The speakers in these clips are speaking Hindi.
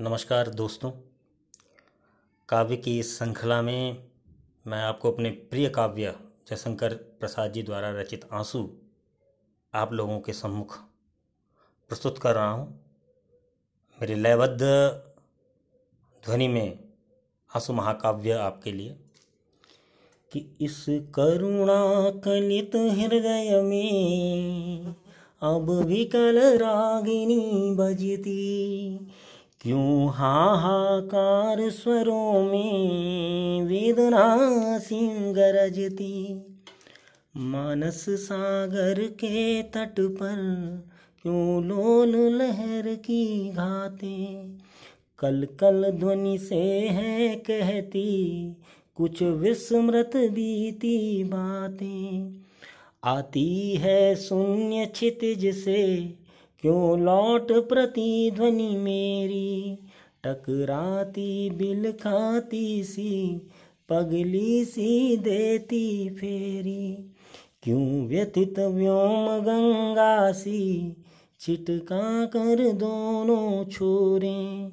नमस्कार दोस्तों। काव्य की इस श्रृंखला में मैं आपको अपने प्रिय काव्य जयशंकर प्रसाद जी द्वारा रचित आँसू आप लोगों के सम्मुख प्रस्तुत कर रहा हूँ। मेरे लयबद्ध ध्वनि में आँसू महाकाव्य आपके लिए। कि इस करुणा कलित हृदय में अब विकल रागिनी बजती क्यों हाहाकार स्वरों में वेदना सिंह गरजती मानस सागर के तट पर क्यों लोल लहर की घाते? कल कल ध्वनि से है कहती, कुछ विस्मृत बीती बातें। आती है शून्य क्षितिज से क्यों लौट प्रतिध्वनि मेरी? टकराती बिल खाती सी, पगली सी देती फेरी। क्यों व्यथित व्योम गंगा सी, छिटका कर दोनों छोरे?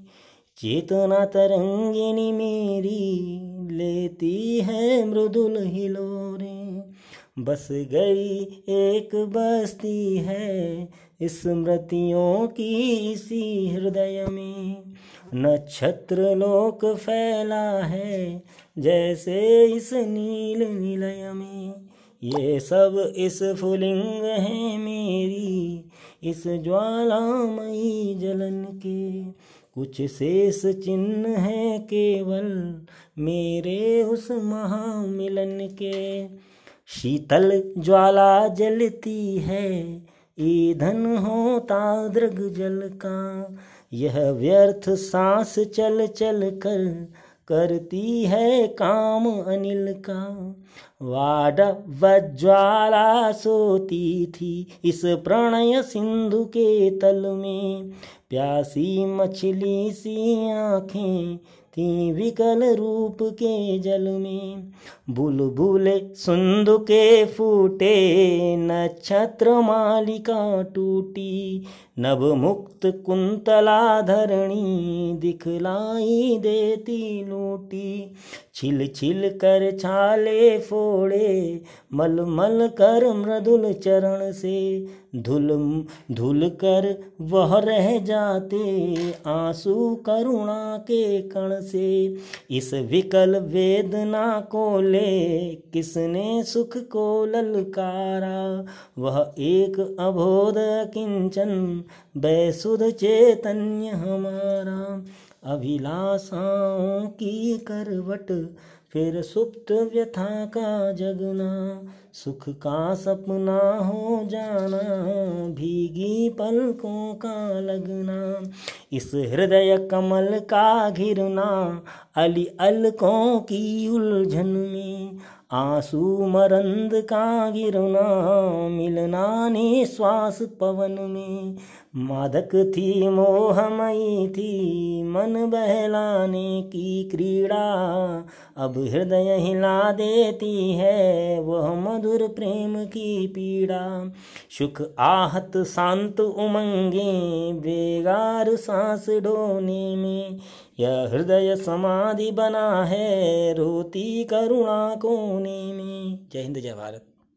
चेतना तरंगिनी मेरी, लेती है मृदुल हिलोरे। बस गई एक बस्ती है स्मृतियों की इसी हृदय में नक्षत्र लोक फैला है, जैसे इस नील निलय में। ये सब इस फुलिंग है मेरी, इस ज्वालामयी जलन के। कुछ शेष चिन्ह है केवल मेरे उस महामिलन के। शीतल ज्वाला जलती है ईंधन होता दृग जल का, यह व्यर्थ सांस चल चल कर करती है काम अनिल का। वाड वज्वाला सोती थी इस प्रणय सिंधु के तल में, प्यासी मछली सी आँखें थी विकल रूप के जल में बुलबुल सुंदु के फूटे, नक्षत्र मालिका टूटी नव मुक्त कुंतला धरणी दिखलाई देती लूटी। छिल छिल कर छाले फोड़े मल मल कर मृदुल चरण से, धुल धुल कर वह रह जाते आँसू करुणा के कण से। इस विकल वेदना को ले किसने सुख को ललकारा? वह एक अबोध किंचन, बेसुध चैतन्य हमारा। अभिलाषाओं की करवट, फिर सुप्त व्यथा का जगना। सुख का सपना हो जाना, भीगी पलकों का लगना। इस हृदय कमल का घिरना अली अलकों की उलझन में, आँसू मरंद का गिरना मिलना ने श्वास पवन में। मादक थी मोहमयी थी, मन बहलाने की क्रीड़ा। अब हृदय हिला देती है वह मधुर प्रेम की पीड़ा। सुख, आहत, शांत उमंगे, बेगार सांस ढोने में। यह हृदय समाधि बना है रोती करुणा कोने में। जय हिंद, जय भारत।